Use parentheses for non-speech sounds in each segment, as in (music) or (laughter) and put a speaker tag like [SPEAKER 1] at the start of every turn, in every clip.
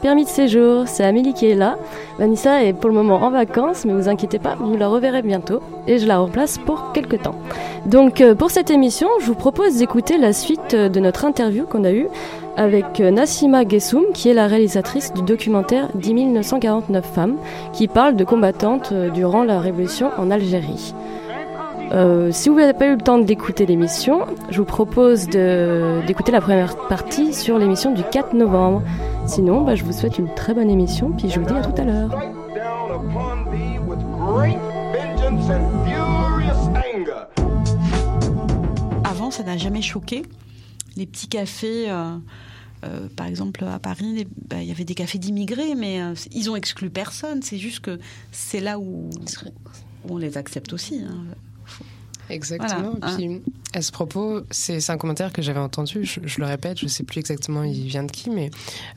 [SPEAKER 1] Permis de séjour. C'est Amélie qui est là. Vanessa est pour le moment en vacances, mais vous inquiétez pas, vous la reverrez bientôt et je la remplace pour quelques temps. Donc euh, pour cette émission, je vous propose d'écouter la suite euh, de notre interview qu'on a eue avec euh, Nassima Gessoum, qui est la réalisatrice du documentaire 10 949 femmes, qui parle de combattantes durant la révolution en Algérie. Euh, si vous n'avez pas eu le temps d'écouter l'émission, je vous propose de- d'écouter la première partie sur l'émission du 4 novembre. Sinon, bah, je vous souhaite une très bonne émission, puis je vous dis à tout à l'heure.
[SPEAKER 2] Avant, ça n'a jamais choqué. Les petits cafés, euh, euh, par exemple à Paris, bah, il y avait des cafés d'immigrés, mais euh, ils ont exclu personne. C'est juste que c'est là où, où on les accepte aussi. hein.
[SPEAKER 3] Exactement.
[SPEAKER 2] Voilà,
[SPEAKER 3] Puis, à ce propos, c'est un commentaire que j'avais entendu, je, je le répète, je sais plus exactement il vient de qui, mais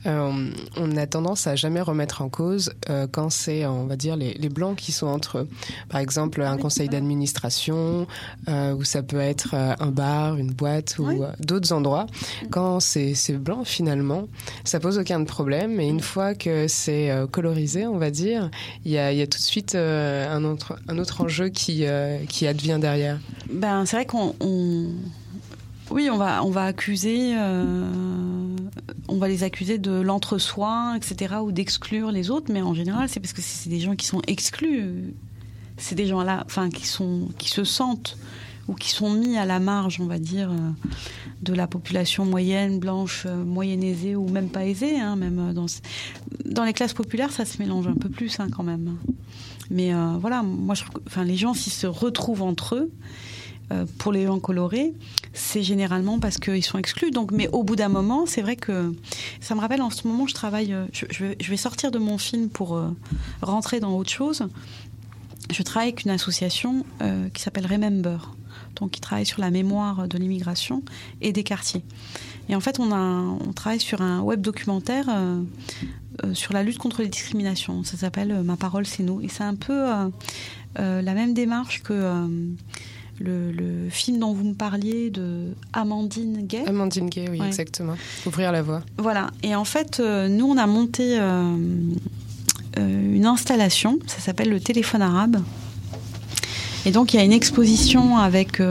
[SPEAKER 3] euh, on a tendance à jamais remettre en cause euh, quand c'est, on va dire, les, les blancs qui sont entre, eux. par exemple, un conseil d'administration, euh, ou ça peut être euh, un bar, une boîte, ou euh, d'autres endroits. Quand c'est blanc, finalement, ça pose aucun problème, et une fois que c'est euh, colorisé, on va dire, il y a, y a tout de suite euh, un, autre, un autre enjeu qui, euh, qui advient derrière.
[SPEAKER 2] Ben, c'est vrai qu'on. on- Oui, on va, on va accuser. euh, On va les accuser de l'entre-soi, etc., ou d'exclure les autres, mais en général, c'est parce que c'est des gens qui sont exclus. C'est des gens-là, enfin, qui, qui se sentent ou qui sont mis à la marge, on va dire, euh, de la population moyenne, blanche, euh, moyenne aisée ou même pas aisée. hein, même dans, dans les classes populaires, ça se mélange un peu plus hein, quand même. Mais euh, voilà, moi, je, enfin, les gens, s'ils se retrouvent entre eux, euh, pour les gens colorés, c'est généralement parce qu'ils sont exclus. Donc, mais au bout d'un moment, c'est vrai que ça me rappelle en ce moment, je travaille, euh, je, vais, sortir de mon film pour rentrer dans autre chose. Je travaille avec une association euh, qui s'appelle Remember, donc qui travaille sur la mémoire de l'immigration et des quartiers. Et en fait, on, a, on travaille sur un web documentaire euh, euh, sur la lutte contre les discriminations. Ça s'appelle Ma parole, c'est nous. Et c'est un peu la même démarche que le, le film dont vous me parliez de Amandine Gay.
[SPEAKER 3] Amandine Gay, oui,
[SPEAKER 2] Ouais.
[SPEAKER 3] exactement. Ouvrir la voie.
[SPEAKER 2] Voilà. Et en fait, nous, on a monté une installation, ça s'appelle le téléphone arabe. Et donc il y a une exposition avec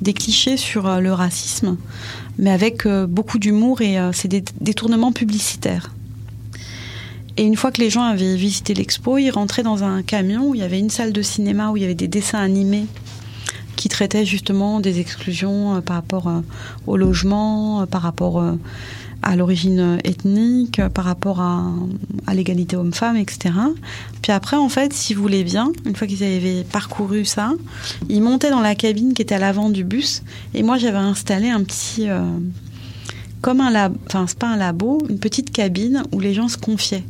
[SPEAKER 2] des clichés sur le racisme, mais avec beaucoup d'humour et c'est des détournements publicitaires. Et une fois que les gens avaient visité l'expo, ils rentraient dans un camion où il y avait une salle de cinéma où il y avait des dessins animés qui traitaient justement des exclusions euh, par rapport euh, au logement, euh, par rapport à l'origine ethnique, par rapport à, l'égalité homme-femme, etc. Puis après, en fait, s'ils voulaient bien, une fois qu'ils avaient parcouru ça, ils montaient dans la cabine qui était à l'avant du bus. Et moi, j'avais installé un petit, comme un labo, enfin c'est pas un labo, une petite cabine où les gens se confiaient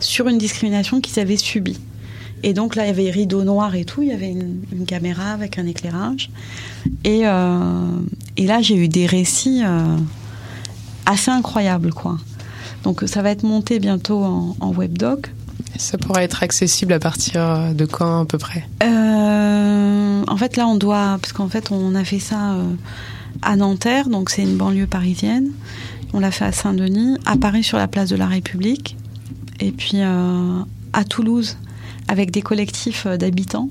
[SPEAKER 2] sur une discrimination qu'ils avaient subie. Et donc là, il y avait rideaux noirs et tout, il y avait une, caméra avec un éclairage. Et, euh, et là, j'ai eu des récits euh, assez incroyables, quoi. Donc ça va être monté bientôt en, en webdoc.
[SPEAKER 3] Ça pourrait être accessible à partir de quand à peu près?
[SPEAKER 2] Euh, En fait, là, on doit, parce qu'en fait, on a fait ça à Nanterre, donc c'est une banlieue parisienne. On l'a fait à Saint-Denis, à Paris sur la place de la République et puis euh, à Toulouse avec des collectifs euh, d'habitants,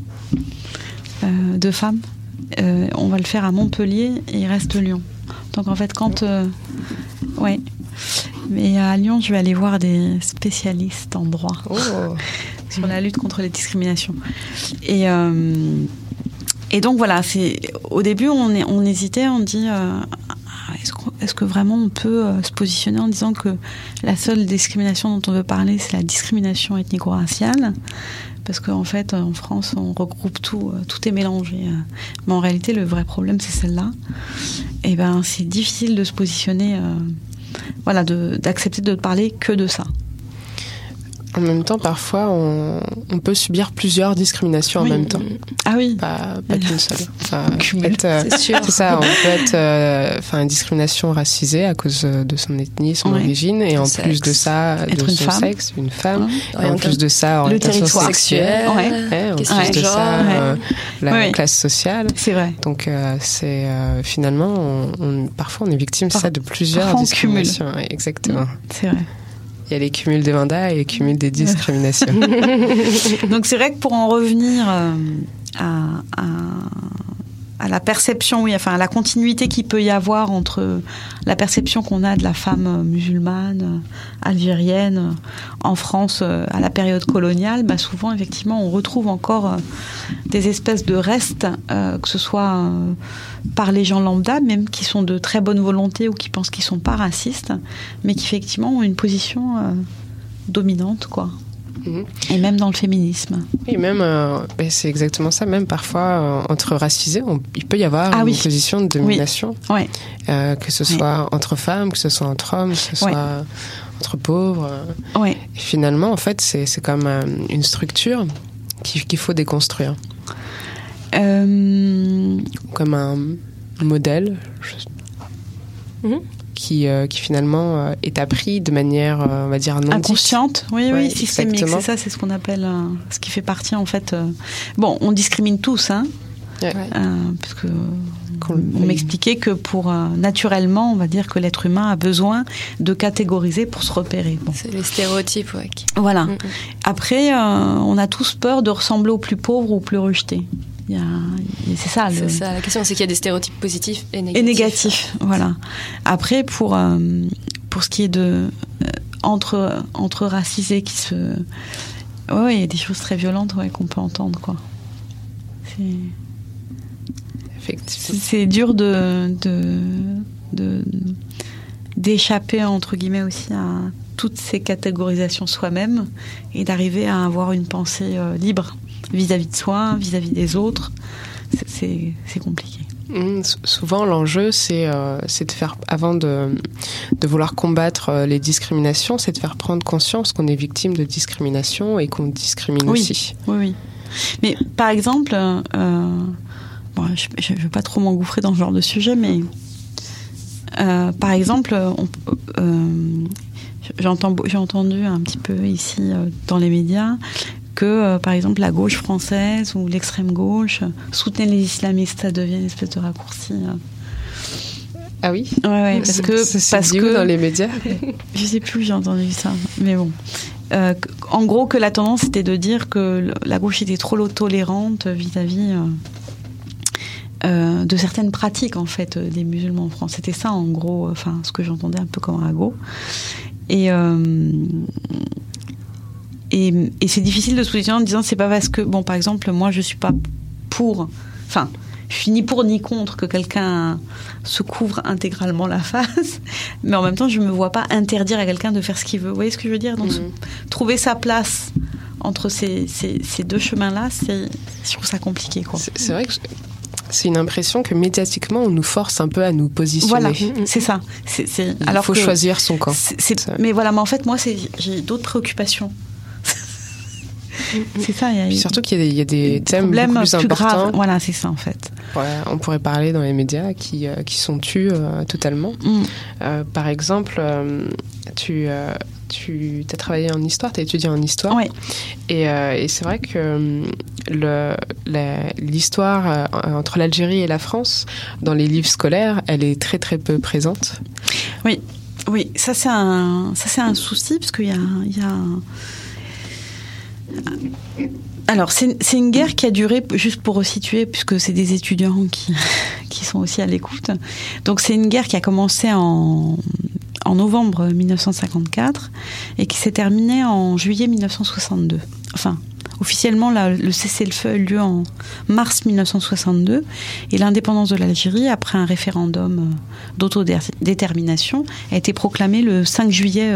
[SPEAKER 2] euh, de femmes. on va le faire à Montpellier et il reste Lyon. Donc en fait, quand. Ouais. Mais à Lyon, je vais aller voir des spécialistes en droit oh. (laughs) sur la lutte contre les discriminations. Et, et donc voilà, c'est au début, on, on hésitait, on dit est-ce que vraiment on peut euh, se positionner en disant que la seule discrimination dont on veut parler, c'est la discrimination ethnico-raciale? Parce qu'en fait, en France, on regroupe tout, euh, tout est mélangé. Euh. Mais en réalité, le vrai problème, c'est celle-là. Et ben, c'est difficile de se positionner, voilà, d'accepter de parler que de ça.
[SPEAKER 3] En même temps, parfois, on, peut subir plusieurs discriminations en même temps.
[SPEAKER 2] Ah oui.
[SPEAKER 3] Pas, pas (laughs) qu'une seule. Euh, c'est ça. On peut être, euh, enfin, une discrimination racisée à cause de son ethnie, son origine, et en plus de ça, de son sexe, une femme. Et en plus de ça,
[SPEAKER 1] orientation le sexuelle.
[SPEAKER 3] Ouais. En plus de ça, euh, la classe sociale.
[SPEAKER 2] C'est vrai.
[SPEAKER 3] Donc, c'est finalement, on, parfois, on est victime ça de plusieurs discriminations. Exactement.
[SPEAKER 2] C'est vrai.
[SPEAKER 3] Il y a les cumuls des mandats et les cumuls des discriminations. (laughs) (laughs)
[SPEAKER 2] Donc c'est vrai que pour en revenir euh, à, à la perception, oui, enfin à la continuité qu'il peut y avoir entre la perception qu'on a de la femme musulmane, algérienne, en France euh, à la période coloniale, bah souvent effectivement on retrouve encore euh, des espèces de restes, euh, que ce soit par les gens lambda, même qui sont de très bonne volonté ou qui pensent qu'ils sont pas racistes, mais qui effectivement ont une position dominante, quoi. Et même dans le féminisme.
[SPEAKER 3] Et même, euh, c'est exactement ça, même parfois, euh, entre racisés, il peut y avoir ah une position de domination. Euh, que ce soit entre femmes, que ce soit entre hommes, que ce soit entre pauvres. Et finalement, en fait, c'est comme une structure qu'il faut déconstruire. Comme un modèle. Mhm qui, euh, qui finalement euh, est appris de manière, euh, on va dire, non
[SPEAKER 2] inconsciente. Oui, oui, systémique. C'est ça, c'est ce qu'on appelle, ce qui fait partie en fait. bon, on discrimine tous, hein. parce que on m'expliquait que pour naturellement, on va dire que l'être humain a besoin de catégoriser pour se repérer.
[SPEAKER 1] C'est les stéréotypes, ouais.
[SPEAKER 2] Voilà. Mm, mm. Après, on a tous peur de ressembler au plus pauvre ou au plus rejeté. C'est ça,
[SPEAKER 1] ça. La question, c'est qu'il y a des stéréotypes positifs et négatifs.
[SPEAKER 2] Et négatifs, voilà. Après, pour, euh, pour ce qui est de euh, entre, entre racisés qui se. Oui, il y a des choses très violentes ouais, qu'on peut entendre, quoi. C'est dur de, de, d'échapper entre guillemets aussi à toutes ces catégorisations soi-même et d'arriver à avoir une pensée euh, libre vis-à-vis de soi, vis-à-vis des autres. C'est compliqué.
[SPEAKER 3] Mmh, souvent, l'enjeu, c'est euh, de faire, avant de, de vouloir combattre euh, les discriminations, c'est de faire prendre conscience qu'on est victime de discrimination et qu'on discrimine aussi.
[SPEAKER 2] Oui, oui. Mais par exemple, euh, bon, je ne veux pas trop m'engouffrer dans ce genre de sujet, mais par exemple, j'ai entendu un petit peu ici dans les médias que, euh, par exemple, la gauche française ou l'extrême gauche soutenait les islamistes. Ça devient une espèce de raccourci. Euh.
[SPEAKER 3] Ah oui?
[SPEAKER 2] Ouais, parce que.
[SPEAKER 3] parce que dans les médias (laughs)
[SPEAKER 2] Je sais plus, j'ai entendu ça. Mais bon. Euh, en gros, que la tendance était de dire que la gauche était trop tolérante vis-à-vis euh, de certaines pratiques en fait des musulmans en France. C'était ça en gros, enfin ce que j'entendais un peu comme ragot. Et et, et c'est difficile de se positionner en disant c'est pas parce que bon par exemple moi je suis pas pour, enfin je suis ni pour ni contre que quelqu'un se couvre intégralement la face, (laughs) mais en même temps, je ne me vois pas interdire à quelqu'un de faire ce qu'il veut. Vous voyez ce que je veux dire? Donc, mhm. trouver sa place entre ces, ces, deux chemins-là, je trouve ça compliqué.
[SPEAKER 3] C'est vrai que c'est une impression que médiatiquement, on nous force un peu à nous positionner.
[SPEAKER 2] Voilà, c'est ça.
[SPEAKER 3] Il faut choisir son camp.
[SPEAKER 2] mais voilà, mais en fait, moi, j'ai d'autres préoccupations.
[SPEAKER 3] C'est ça. Y a, surtout qu'il y, a des, thèmes plus, plus importants. Graves.
[SPEAKER 2] Voilà, c'est ça en fait.
[SPEAKER 3] on pourrait parler dans les médias qui, euh, qui sont tus euh, totalement. Mm. Euh, par exemple, tu, tu as travaillé en histoire, tu as étudié en histoire.
[SPEAKER 2] Oui.
[SPEAKER 3] Et, et c'est vrai que l'histoire entre l'Algérie et la France, dans les livres scolaires, elle est très très peu présente.
[SPEAKER 2] Oui, oui, ça c'est un, ça un souci parce qu'il y a, il y a alors, c'est une guerre qui a duré, juste pour resituer, puisque c'est des étudiants qui, (laughs) qui sont aussi à l'écoute. Donc, c'est une guerre qui a commencé en, en novembre 1954 et qui s'est terminée en juillet 1962. Enfin, Officiellement, le cessez-le-feu a eu lieu en mars 1962 et l'indépendance de l'Algérie, après un référendum euh, d'autodétermination, a été proclamée le 5 juillet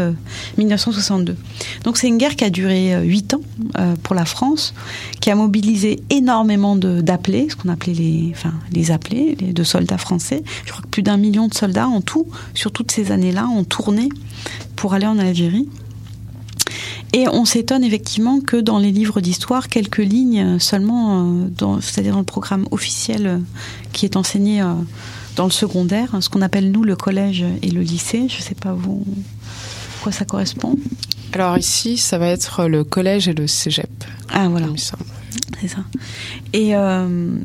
[SPEAKER 2] 1962. Euh, Donc c'est une guerre qui a duré 8 euh, ans pour la France, qui a mobilisé énormément d'appelés, ce qu'on appelait les, enfin, les appelés, les, de soldats français. Je crois que plus d'un million de soldats en tout, sur toutes ces années-là, ont tourné pour aller en Algérie. Et on s'étonne effectivement que dans les livres d'histoire, quelques lignes seulement, euh, c'est-à-dire dans le programme officiel euh, qui est enseigné euh, dans le secondaire, ce qu'on appelle nous le collège et le lycée. Je ne sais pas vous quoi ça correspond?
[SPEAKER 3] Alors ici, ça va être le collège et le cégep.
[SPEAKER 2] Ah voilà. C'est ça. Et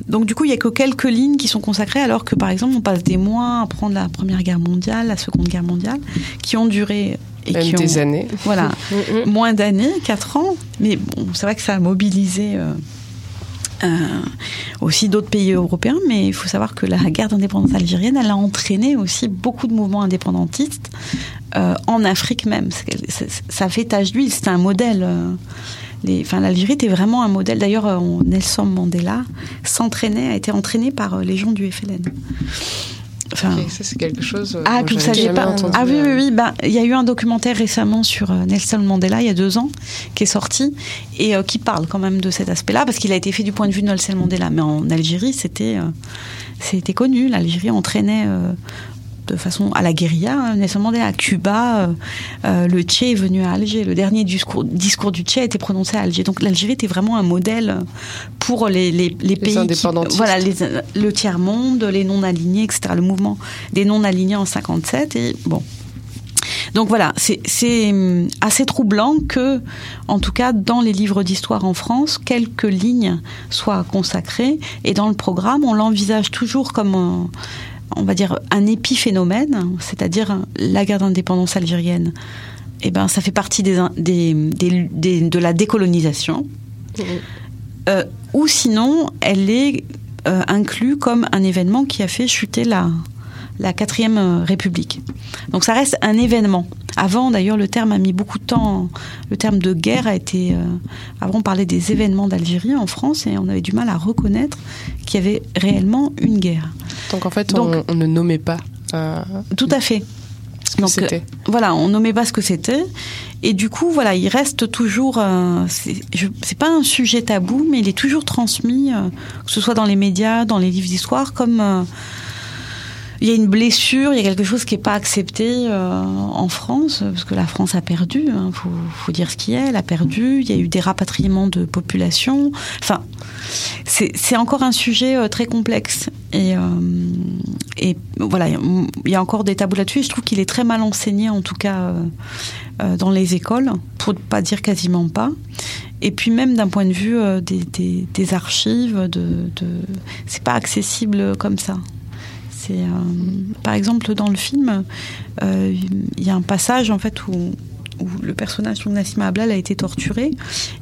[SPEAKER 2] donc du coup, il y a que quelques lignes qui sont consacrées, alors que par exemple, on passe des mois à prendre la Première Guerre mondiale, la Seconde Guerre mondiale, qui ont duré
[SPEAKER 3] et qui des années.
[SPEAKER 2] Voilà, (laughs) mm, mm. moins d'années, 4 ans. Mais bon, c'est vrai que ça a mobilisé euh, euh, aussi d'autres pays européens. Mais il faut savoir que la guerre d'indépendance algérienne, elle a entraîné aussi beaucoup de mouvements indépendantistes euh, en Afrique même. ça fait tache d'huile, c'est un modèle. Enfin, l'Algérie était vraiment un modèle. D'ailleurs, Nelson Mandela s'entraînait, a été entraîné par les gens du FLN.
[SPEAKER 3] Enfin, ça c'est quelque chose. Euh,
[SPEAKER 2] ah, que vous saviez pas. Ah oui, oui, oui. Ben, il y a eu un documentaire récemment sur euh, Nelson Mandela, il y a deux ans, qui est sorti et euh, qui parle quand même de cet aspect-là, parce qu'il a été fait du point de vue de Nelson Mandela. Mais en Algérie, c'était c'était connu. L'Algérie entraînait de façon à la guérilla, hein, Nelson Mandela à Cuba, euh, euh, le Tché est venu à Alger. Le dernier discours, discours du Tché a été prononcé à Alger. Donc l'Algérie était vraiment un modèle pour les, les, les pays, voilà, le tiers monde, les non alignés, etc. Le mouvement des non alignés en 57 et bon. Donc voilà, c'est hum, assez troublant que, en tout cas, dans les livres d'histoire en France, quelques lignes soient consacrées. Et dans le programme, on l'envisage toujours comme on va dire, un épiphénomène, c'est-à-dire la guerre d'indépendance algérienne, eh ben, ça fait partie des, de la décolonisation. Mmh. Euh, ou sinon, elle est euh, inclue comme un événement qui a fait chuter la, la quatrième euh, République. Donc ça reste un événement. Avant, d'ailleurs, le terme a mis beaucoup de temps. Le terme de guerre a été. Euh, avant, on parlait des événements d'Algérie en France et on avait du mal à reconnaître qu'il y avait réellement une guerre.
[SPEAKER 3] Donc en fait, on, ne nommait pas.
[SPEAKER 2] Euh, tout à fait. Donc voilà, on nommait pas ce que c'était. Et du coup, voilà, il reste toujours. Euh, c'est pas un sujet tabou, mais il est toujours transmis, que ce soit dans les médias, dans les livres d'histoire, comme il y a une blessure, il y a quelque chose qui n'est pas accepté euh, en France, parce que la France a perdu, il hein, faut, dire ce qu'il y a, elle a perdu, il y a eu des rapatriements de population. Enfin, c'est encore un sujet euh, très complexe. Et, euh, voilà, il y a encore des tabous là-dessus. Je trouve qu'il est très mal enseigné, en tout cas, dans les écoles, pour ne pas dire quasiment pas. Et puis même d'un point de vue des, des, archives, de, de c'est pas accessible comme ça. Euh, par exemple, dans le film, euh, il y a un passage en fait où le personnage de Nassima Ablal a été torturé.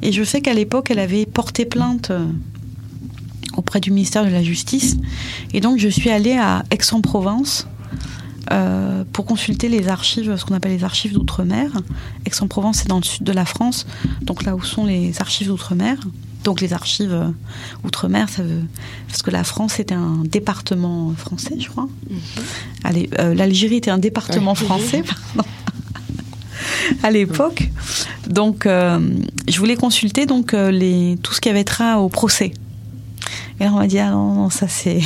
[SPEAKER 2] Et je sais qu'à l'époque, elle avait porté plainte euh, auprès du ministère de la Justice. Et donc, je suis allée à Aix-en-Provence pour consulter les archives, ce qu'on appelle les archives d'outre-mer. Aix-en-Provence, c'est dans le sud de la France, donc là où sont les archives d'outre-mer. Donc les archives euh, outre-mer, ça veut parce que la France était un département français, je crois. Allez, euh, l'Algérie était un département français. (laughs) pardon. à l'époque. Donc, euh, je voulais consulter donc euh, les, tout ce qui avait trait au procès. Et là, on m'a dit ah non, non ça c'est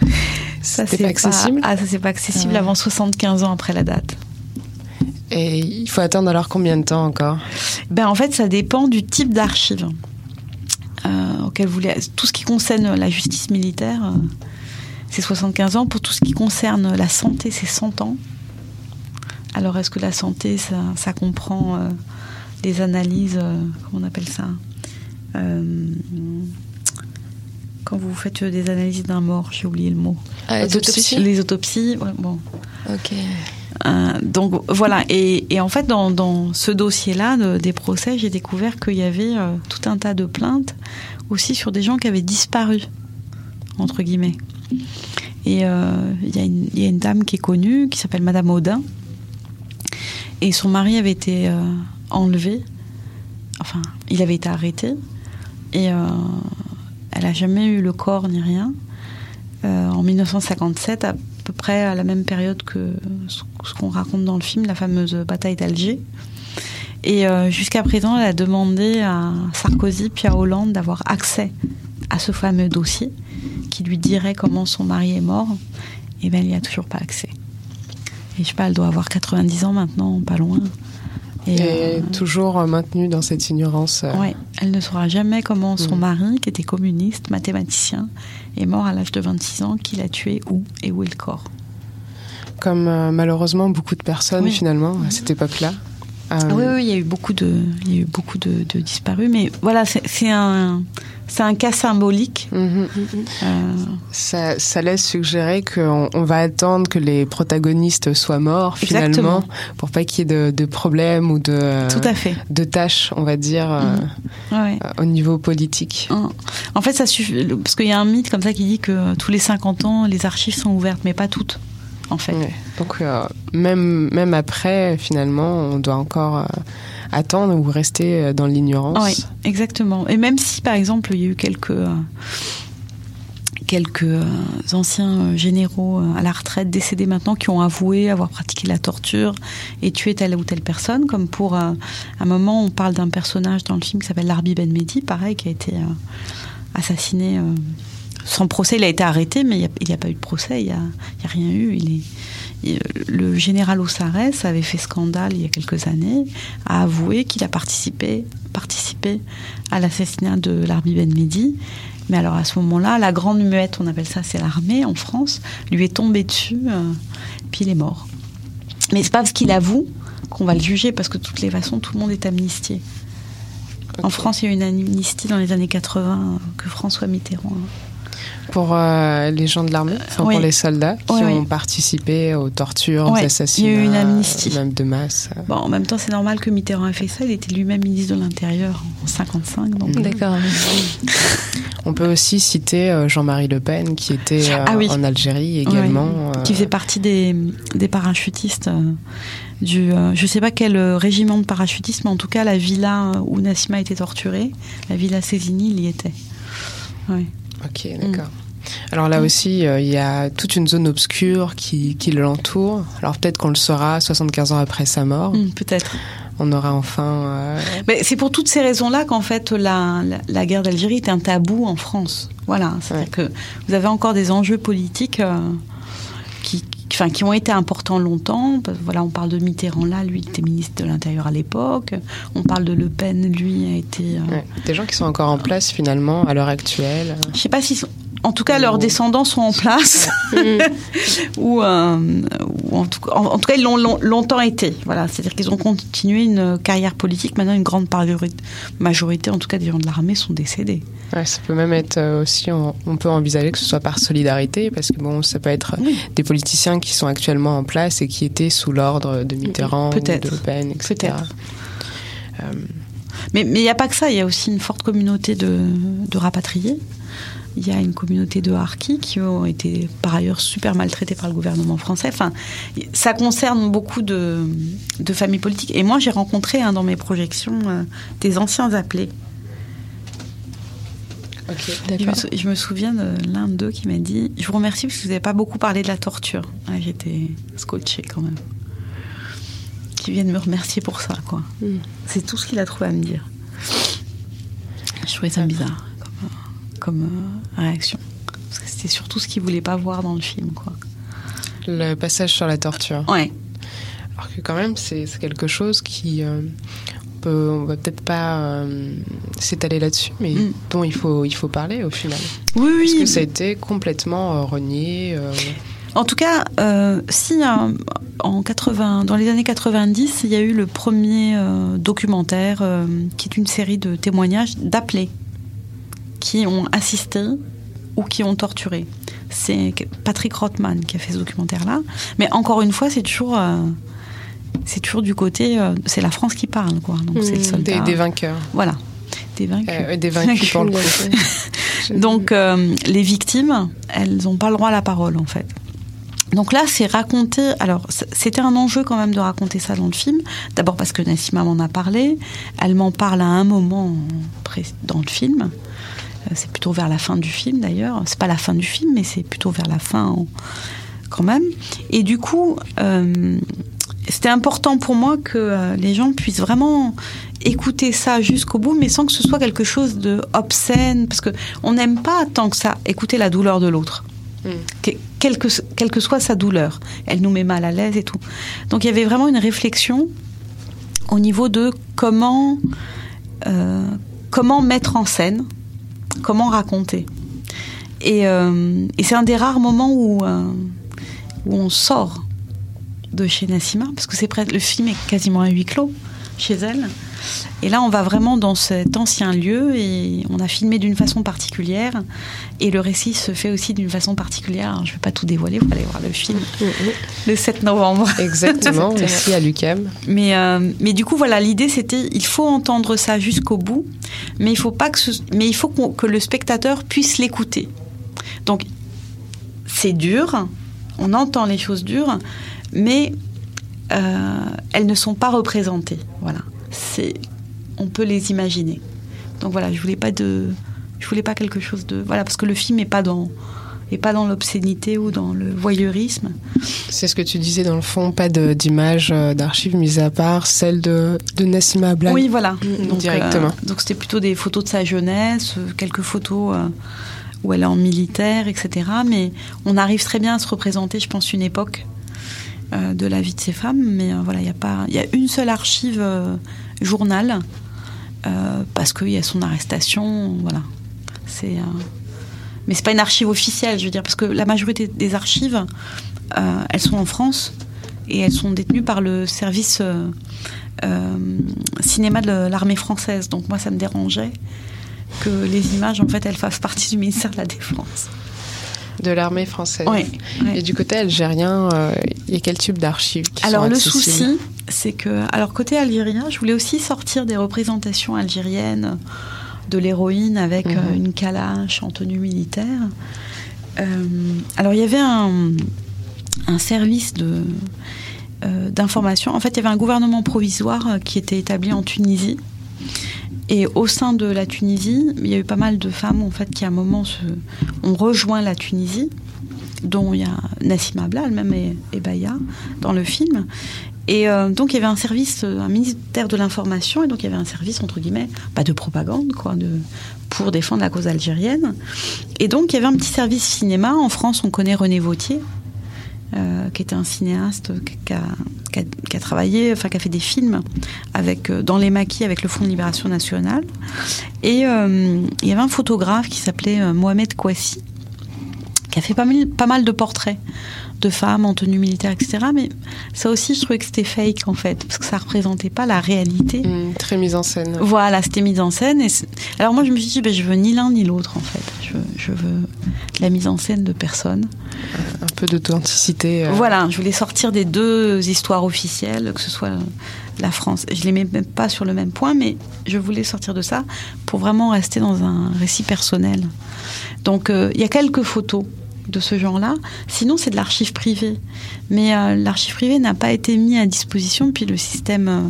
[SPEAKER 2] (laughs) ça
[SPEAKER 3] C'était pas accessible
[SPEAKER 2] Ah, ça c'est pas accessible avant 75 ans après la date.
[SPEAKER 3] Et il faut attendre alors combien de temps encore?
[SPEAKER 2] Ben en fait, ça dépend du type d'archive auquel vous voulez. Tout ce qui concerne la justice militaire, euh, c'est 75 ans. Pour tout ce qui concerne la santé, c'est 100 ans. Alors, est-ce que la santé, ça, ça comprend euh, les analyses, euh, comment on appelle ça Euh, Quand vous faites des analyses d'un mort, j'ai oublié le mot.
[SPEAKER 1] Ah, les autopsies
[SPEAKER 2] Les autopsies, ouais, bon.
[SPEAKER 1] Ok.
[SPEAKER 2] Euh, donc voilà, et, en fait dans, ce dossier-là de- des procès, j'ai découvert qu'il y avait euh, tout un tas de plaintes aussi sur des gens qui avaient disparu, entre guillemets. Et euh, il y, a une- dame qui est connue, qui s'appelle Madame Audin, et son mari avait été enlevé, enfin, il avait été arrêté, et elle n'a jamais eu le corps ni rien. En 1957, à peu près à la même période que ce qu'on raconte dans le film, la fameuse bataille d'Alger. Et euh, jusqu'à présent, elle a demandé à Sarkozy puis à Hollande d'avoir accès à ce fameux dossier qui lui dirait comment son mari est mort. Et bien, il n'y a toujours pas accès. Et je sais pas, elle doit avoir 90 ans maintenant, pas loin.
[SPEAKER 3] Et,
[SPEAKER 2] euh,
[SPEAKER 3] toujours euh, maintenue dans cette ignorance. euh,
[SPEAKER 2] Ouais, elle ne saura jamais comment son
[SPEAKER 3] Mm.
[SPEAKER 2] mari, qui était communiste, mathématicien, est mort à l'âge de 26 ans, qui l'a tué où et où est le corps?
[SPEAKER 3] Comme euh, malheureusement beaucoup de personnes
[SPEAKER 2] Oui.
[SPEAKER 3] finalement à cette époque-là. Euh,
[SPEAKER 2] Ah oui, oui, il y a eu beaucoup de, il y a eu beaucoup de, de disparus, mais voilà, c'est un, c'est un cas symbolique.
[SPEAKER 3] mhm.
[SPEAKER 2] Euh,
[SPEAKER 3] Ça, ça laisse suggérer qu'on on va attendre que les protagonistes soient morts finalement
[SPEAKER 2] Exactement.
[SPEAKER 3] pour pas qu'il y ait de, de problèmes ou de,
[SPEAKER 2] tout à fait.
[SPEAKER 3] de tâches, on va dire, euh,
[SPEAKER 2] Mhm. Ouais,
[SPEAKER 3] euh, au niveau politique.
[SPEAKER 2] En fait, ça suffit parce qu'il y a un mythe comme ça qui dit que tous les 50 ans, les archives sont ouvertes, mais pas toutes, en fait.
[SPEAKER 3] Ouais. Donc euh, même, même après, finalement, on doit encore euh, attendre ou rester euh, dans l'ignorance.
[SPEAKER 2] Oui, exactement. Et même si, par exemple, il y a eu quelques euh, quelques anciens généraux à la retraite décédés maintenant qui ont avoué avoir pratiqué la torture et tué telle ou telle personne, comme pour un moment on parle d'un personnage dans le film qui s'appelle Larbi Ben Mehdi, pareil, qui a été assassiné sans procès. Il a été arrêté, mais il n'y a, pas eu de procès, il n'y a, rien eu. Il est, il- le général Ossarès avait fait scandale il y a quelques années, a avoué qu'il a participé, participé à l'assassinat de Larbi Ben Mehdi. Mais alors à ce moment-là, la grande muette, on appelle ça, c'est l'armée en France, lui est tombée dessus, euh, puis il est mort. Mais c'est pas parce qu'il avoue qu'on va le juger, parce que de toutes les façons, tout le monde est amnistié. En. France, il y a eu une amnistie dans les années 80 euh, que François Mitterrand.
[SPEAKER 3] Pour euh, les gens de l'armée, enfin
[SPEAKER 2] Oui.
[SPEAKER 3] pour les soldats qui
[SPEAKER 2] Oui, oui.
[SPEAKER 3] ont participé aux tortures, aux assassinats,
[SPEAKER 2] il y a eu une amnistie.
[SPEAKER 3] même de masse.
[SPEAKER 2] Bon, en même temps, c'est normal que Mitterrand ait fait ça. Il était lui-même ministre de l'Intérieur en 55. Donc,
[SPEAKER 1] D'accord.
[SPEAKER 3] On peut aussi citer euh, Jean-Marie Le Pen qui était euh,
[SPEAKER 2] Ah oui.
[SPEAKER 3] en Algérie également. euh,
[SPEAKER 2] qui faisait partie des, des parachutistes euh, du euh, je sais pas quel euh, régiment de parachutistes mais en tout cas la villa euh, où Nassima a été torturée la villa Cézini il y était Ouais.
[SPEAKER 3] Ok, d'accord. Alors là aussi, euh, il y a toute une zone obscure qui, qui l'entoure. Alors peut-être qu'on le saura 75 ans après sa mort.
[SPEAKER 2] Hmm, peut-être
[SPEAKER 3] On aura enfin... euh,
[SPEAKER 2] mais c'est pour toutes ces raisons là qu'en fait la, la, la guerre d'Algérie est un tabou en France voilà c'est à dire que vous avez encore des enjeux politiques euh, Enfin, qui ont été importants longtemps. Voilà, on parle de Mitterrand là, lui il était ministre de l'Intérieur à l'époque. On parle de Le Pen, lui a été. euh,
[SPEAKER 3] ouais, des gens qui sont encore en place finalement à l'heure actuelle.
[SPEAKER 2] Je sais pas s'ils sont. En tout cas, leurs descendants sont en place, (laughs) ou, euh, ou en, tout, en, tout, cas, ils l'ont longtemps été. Voilà, c'est-à-dire qu'ils ont continué une carrière politique. Maintenant, une grande majorité, en tout cas des gens de l'armée, sont décédés.
[SPEAKER 3] Ouais, ça peut même être euh, aussi, on, peut envisager que ce soit par solidarité, parce que bon, ça peut être des politiciens qui sont actuellement en place et qui étaient sous l'ordre de Mitterrand, ou de Le Pen, etc.
[SPEAKER 2] Euh, mais il n'y a pas que ça, il y a aussi une forte communauté de, de rapatriés. Il y a une communauté de harkis qui ont été par ailleurs super maltraités par le gouvernement français. Enfin, ça concerne beaucoup de, de familles politiques. Et moi, j'ai rencontré hein, dans mes projections euh, des anciens appelés. je, me, je, me, souviens de l'un d'eux qui m'a dit Je vous remercie parce que vous n'avez pas beaucoup parlé de la torture. J'étais scotché quand même. Qui viennent me remercier pour ça, quoi. Hmm. C'est tout ce qu'il a trouvé à me dire. Je trouvais ça bizarre comme euh, réaction. Parce que c'était surtout ce qu'il voulait pas voir dans le film, quoi.
[SPEAKER 3] Le passage sur la torture.
[SPEAKER 2] Ouais.
[SPEAKER 3] Alors que quand même, c'est quelque chose qui... Euh, on va peut-être pas euh, s'étaler là-dessus, mais mm. dont il faut, il faut parler au final.
[SPEAKER 2] Oui, oui.
[SPEAKER 3] Parce que ça a été complètement renié.
[SPEAKER 2] En tout cas, si en 80, dans les années 90, il y a eu le premier documentaire qui est une série de témoignages d'appelés qui ont assisté ou qui ont torturé. C'est Patrick Rothman qui a fait ce documentaire-là. Mais encore une fois, c'est toujours, euh, c'est toujours du côté, euh, c'est la France qui parle, quoi. Donc c'est le mmh, soldat.
[SPEAKER 3] Des, vainqueurs.
[SPEAKER 2] Voilà, des vaincus.
[SPEAKER 3] Euh, des vaincus pour le
[SPEAKER 2] Donc les victimes, elles n'ont pas le droit à la parole, en fait. Donc là, c'est raconté. Alors, c'était un enjeu quand même de raconter ça dans le film. D'abord parce que Nassima m'en a parlé. Elle m'en parle à un moment dans le film. Euh, c'est plutôt vers la fin du film d'ailleurs. C'est pas la fin du film, mais c'est plutôt vers la fin quand même. Et du coup, euh, c'était important pour moi que euh, les gens puissent vraiment écouter ça jusqu'au bout, mais sans que ce soit quelque chose de obscène, parce que on n'aime pas tant que ça écouter la douleur de l'autre. Mm. quelle, que, quelle que soit sa douleur, elle nous met mal à l'aise et tout. Donc il y avait vraiment une réflexion au niveau de comment comment mettre en scène comment raconter. Euh, et, c'est un des rares moments où, euh, où on sort de chez Nassima, parce que le film est quasiment à huis clos chez elle. Et là, on va vraiment dans cet ancien lieu et on a filmé d'une façon particulière. Et le récit se fait aussi d'une façon particulière. je ne vais pas tout dévoiler, vous allez voir le film le 7 novembre. (laughs)
[SPEAKER 3] Exactement, (laughs) ici à l'UQAM.
[SPEAKER 2] Mais, euh, mais du coup, voilà, l'idée c'était il faut entendre ça jusqu'au bout, mais il faut, pas que, mais il faut que le spectateur puisse l'écouter. Donc, c'est dur, on entend les choses dures, mais euh, elles ne sont pas représentées. Voilà c'est, on peut les imaginer. Donc voilà, je voulais pas de, je voulais pas quelque chose de, voilà, parce que le film est pas dans, et pas dans l'obscénité ou dans le voyeurisme.
[SPEAKER 3] C'est ce que tu disais dans le fond, pas d'images euh, d'archives mises à part, celle de, de Nassima.
[SPEAKER 2] Oui, voilà, mm, donc, directement. Euh, donc c'était plutôt des photos de sa jeunesse, euh, quelques photos où elle est en militaire, etc. Mais on arrive très bien à se représenter, je pense, une époque de la vie de ces femmes. Mais voilà, il y a pas, il y a une seule archive journal euh, parce qu'il y a son arrestation. Voilà. C'est, euh, mais c'est pas une archive officielle, je veux dire, parce que la majorité des archives, euh, elles sont en France et elles sont détenues par le service cinéma de l'armée française. Donc moi, ça me dérangeait que les images, en fait, elles fassent partie du ministère de la Défense.
[SPEAKER 3] De l'armée française. Et du côté algérien, il y a quel type d'archives
[SPEAKER 2] Alors le souci, c'est que, alors côté algérien, je voulais aussi sortir des représentations algériennes de l'héroïne avec mhm. euh, une calache en tenue militaire. Euh, alors il y avait un, service de euh, d'information. En fait, il y avait un gouvernement provisoire qui était établi en Tunisie. Et au sein de la Tunisie, il y a eu pas mal de femmes en fait qui à un moment se, ont rejoint la Tunisie, dont il y a Nassima Bla elle-même et, et Baya dans le film. Et euh, donc il y avait un service, euh, un ministère de l'information, et donc il y avait un service entre guillemets, pas de propagande quoi, de, pour défendre la cause algérienne. Et donc il y avait un petit service cinéma. En France, on connaît René Vautier, euh, qui était un cinéaste qui a, travaillé, enfin qui a fait des films avec dans les maquis avec le Fonds de Libération Nationale. Et il y avait un photographe qui s'appelait Mohamed Kouassi, qui a fait pas mal, pas mal de portraits de femmes en tenue militaire, etc. Mais ça aussi, je trouvais que c'était fake en fait, parce que ça représentait pas la réalité.
[SPEAKER 3] Mmh, très mise en scène.
[SPEAKER 2] Voilà, c'était mise en scène. Et alors moi, je me suis dit, ben, je veux ni l'un ni l'autre en fait. Je veux, je veux, la mise en scène de personne.
[SPEAKER 3] Un peu d'authenticité. Euh...
[SPEAKER 2] Voilà, je voulais sortir des deux histoires officielles, que ce soit la France. Je les mets même pas sur le même point, mais je voulais sortir de ça pour vraiment rester dans un récit personnel. Donc euh, il y a quelques photos de ce genre-là. Sinon, c'est de l'archive privée. Mais euh, l'archive privée n'a pas été mis à disposition, puis le système euh,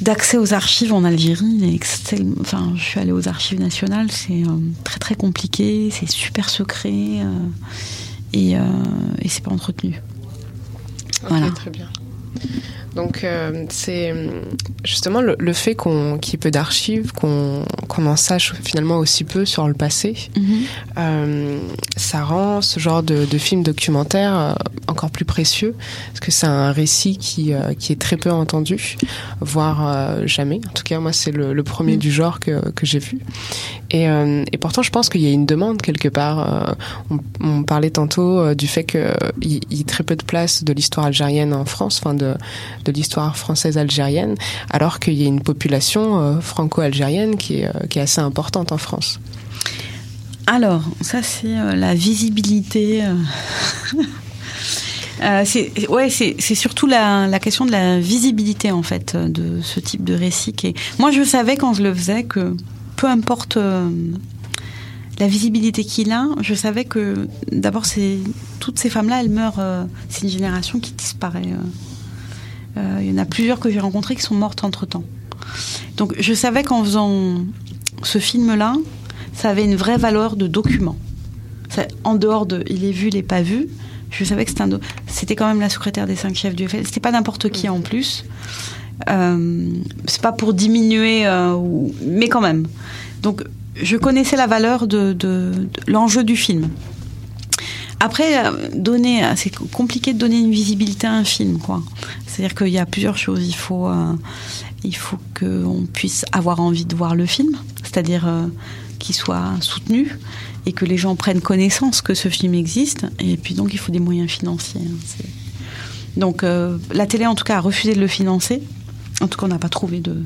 [SPEAKER 2] d'accès aux archives en Algérie, enfin, je suis allée aux archives nationales, c'est euh, très très compliqué, c'est super secret et, et c'est pas entretenu.
[SPEAKER 3] voilà. Très bien. Donc euh, c'est justement le, fait qu'on qu'il y ait peu d'archives, qu'on qu'on en sache finalement aussi peu sur le passé,
[SPEAKER 2] Mhm.
[SPEAKER 3] euh, ça rend ce genre de, de film documentaire euh, encore plus précieux parce que c'est un récit qui euh, qui est très peu entendu, voire euh, jamais. En tout cas moi c'est le, le premier
[SPEAKER 2] Mhm.
[SPEAKER 3] du genre que que j'ai vu. Et, euh, et pourtant je pense qu'il y a une demande quelque part. On, on, parlait tantôt du fait qu'il y, y ait très peu de place de l'histoire algérienne en France, enfin de l'histoire française algérienne, alors qu'il y a une population euh, franco-algérienne qui est, euh, assez importante en France.
[SPEAKER 2] Alors, ça c'est euh, la visibilité. Euh, (laughs) c'est ouais, c'est surtout la, question de la visibilité en fait de ce type de récit. Qui. Moi, je savais quand je le faisais que peu importe euh, la visibilité qu'il a, je savais que d'abord c'est toutes ces femmes-là, elles meurent. Euh, c'est une génération qui disparaît. Euh, il y en a plusieurs que j'ai rencontrées qui sont mortes entre temps. Donc, je savais qu'en faisant ce film-là, ça avait une vraie valeur de document. En dehors de il est vu, il n'est pas vu, je savais que c'était quand même la secrétaire des cinq chefs du FL. C'était pas n'importe qui en plus. Euh, c'est pas pour diminuer, euh, mais quand même. Donc, je connaissais la valeur de, l'enjeu du film. Après, donner, c'est compliqué de donner une visibilité à un film, quoi. C'est-à-dire qu'il y a plusieurs choses. Il faut, euh, il faut qu'on puisse avoir envie de voir le film, c'est-à-dire euh, qu'il soit soutenu et que les gens prennent connaissance que ce film existe. Et puis donc, il faut des moyens financiers. Hein, donc, euh, la télé, en tout cas, a refusé de le financer. En tout cas, on n'a pas trouvé de,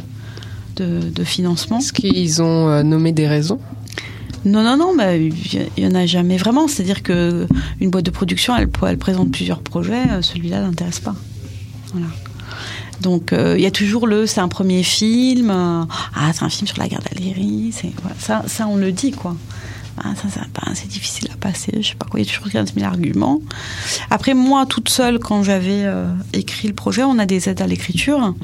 [SPEAKER 2] de, de financement.
[SPEAKER 3] Est-ce qu'ils ont euh, nommé des raisons?
[SPEAKER 2] Non, non, non, bah, il n'y en a jamais vraiment. C'est-à-dire qu'une boîte de production, elle, elle présente plusieurs projets, celui-là l'intéresse pas. Voilà. Donc il euh, y a toujours le c'est un premier film, euh, ah c'est un film sur la guerre d'Algérie, c'est voilà, ça, ça on le dit quoi. C'est difficile à passer, je sais pas quoi, il y a toujours 15 000 arguments. Après moi toute seule quand j'avais euh, écrit le projet, on a des aides à l'écriture.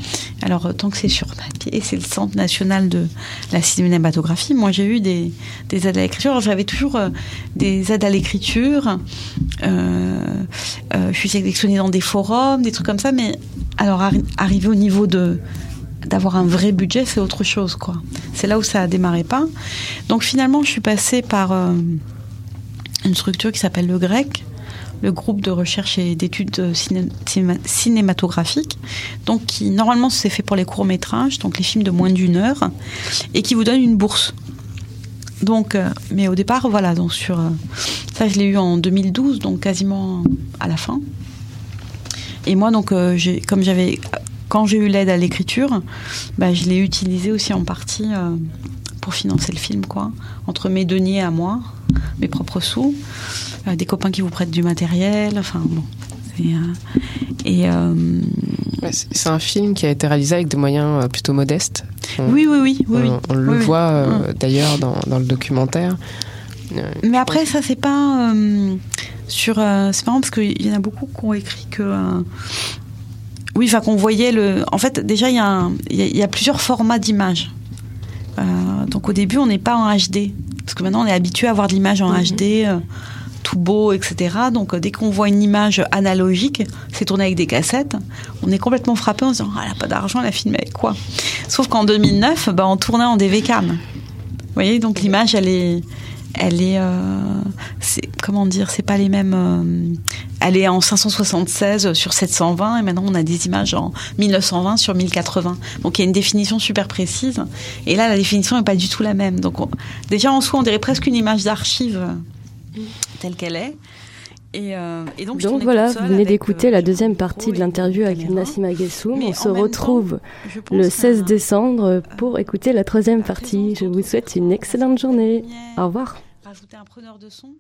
[SPEAKER 2] Alors tant que c'est sur papier, c'est le Centre national de la cinématographie. Moi j'ai eu des, des aides à l'écriture. J'avais toujours euh, des aides à l'écriture. Euh, je suis sélectionnée dans des forums, des trucs comme ça, mais alors arri arriver au niveau de d'avoir un vrai budget, c'est autre chose, quoi. C'est là où ça a démarré pas. Donc finalement, je suis passée par euh, une structure qui s'appelle le GREC, le groupe de recherche et d'études ciné cinématographiques, donc qui normalement c'est fait pour les courts métrages, donc les films de moins d'une heure, et qui vous donne une bourse. Donc, euh, mais au départ, voilà, donc sur euh, ça, je l'ai eu en 2012, donc quasiment à la fin. Et moi, donc, euh, comme j'avais quand j'ai eu l'aide à l'écriture, bah, je l'ai utilisé aussi en partie euh, pour financer le film, quoi. Entre mes deniers à moi, mes propres sous, euh, des copains qui vous prêtent du matériel, enfin bon. Et, euh, et
[SPEAKER 3] c'est un film qui a été réalisé avec des moyens plutôt modestes.
[SPEAKER 2] On, oui, oui, oui, oui.
[SPEAKER 3] On, on le
[SPEAKER 2] oui,
[SPEAKER 3] voit
[SPEAKER 2] oui.
[SPEAKER 3] d'ailleurs dans, dans, le documentaire.
[SPEAKER 2] Mais après, ça, c'est pas sur. c'est marrant parce qu'il y en a beaucoup qui ont écrit que oui, enfin qu'on voyait le. En fait, déjà il y, a plusieurs formats d'images. Euh, donc au début, on n'est pas en HD parce que maintenant on est habitué à voir de l'image en
[SPEAKER 3] Mhm.
[SPEAKER 2] mmh. HD, euh, tout beau, etc. Donc euh, dès qu'on voit une image analogique, c'est tourné avec des cassettes, on est complètement frappé en se disant ah, elle a pas d'argent, elle a filmé avec quoi? Sauf qu'en 2009, bah, on tournait en DV cam. Vous voyez, donc l'image elle est elle est, euh, comment dire, c'est pas les mêmes. Euh, elle est en 576 sur 720 et maintenant on a des images en 1920 sur 1080. Donc il y a une définition super précise. Et là, la définition est pas du tout la même. Donc on, déjà en soi, on dirait presque une image d'archive telle qu'elle est. Et, euh, et donc,
[SPEAKER 1] donc voilà, vous venez d'écouter la deuxième partie de l'interview avec Nassima Gessoum. On se retrouve le 16 décembre pour écouter la troisième partie. Je vous souhaite une excellente journée. Au revoir.
[SPEAKER 2] Rajouter un preneur de son.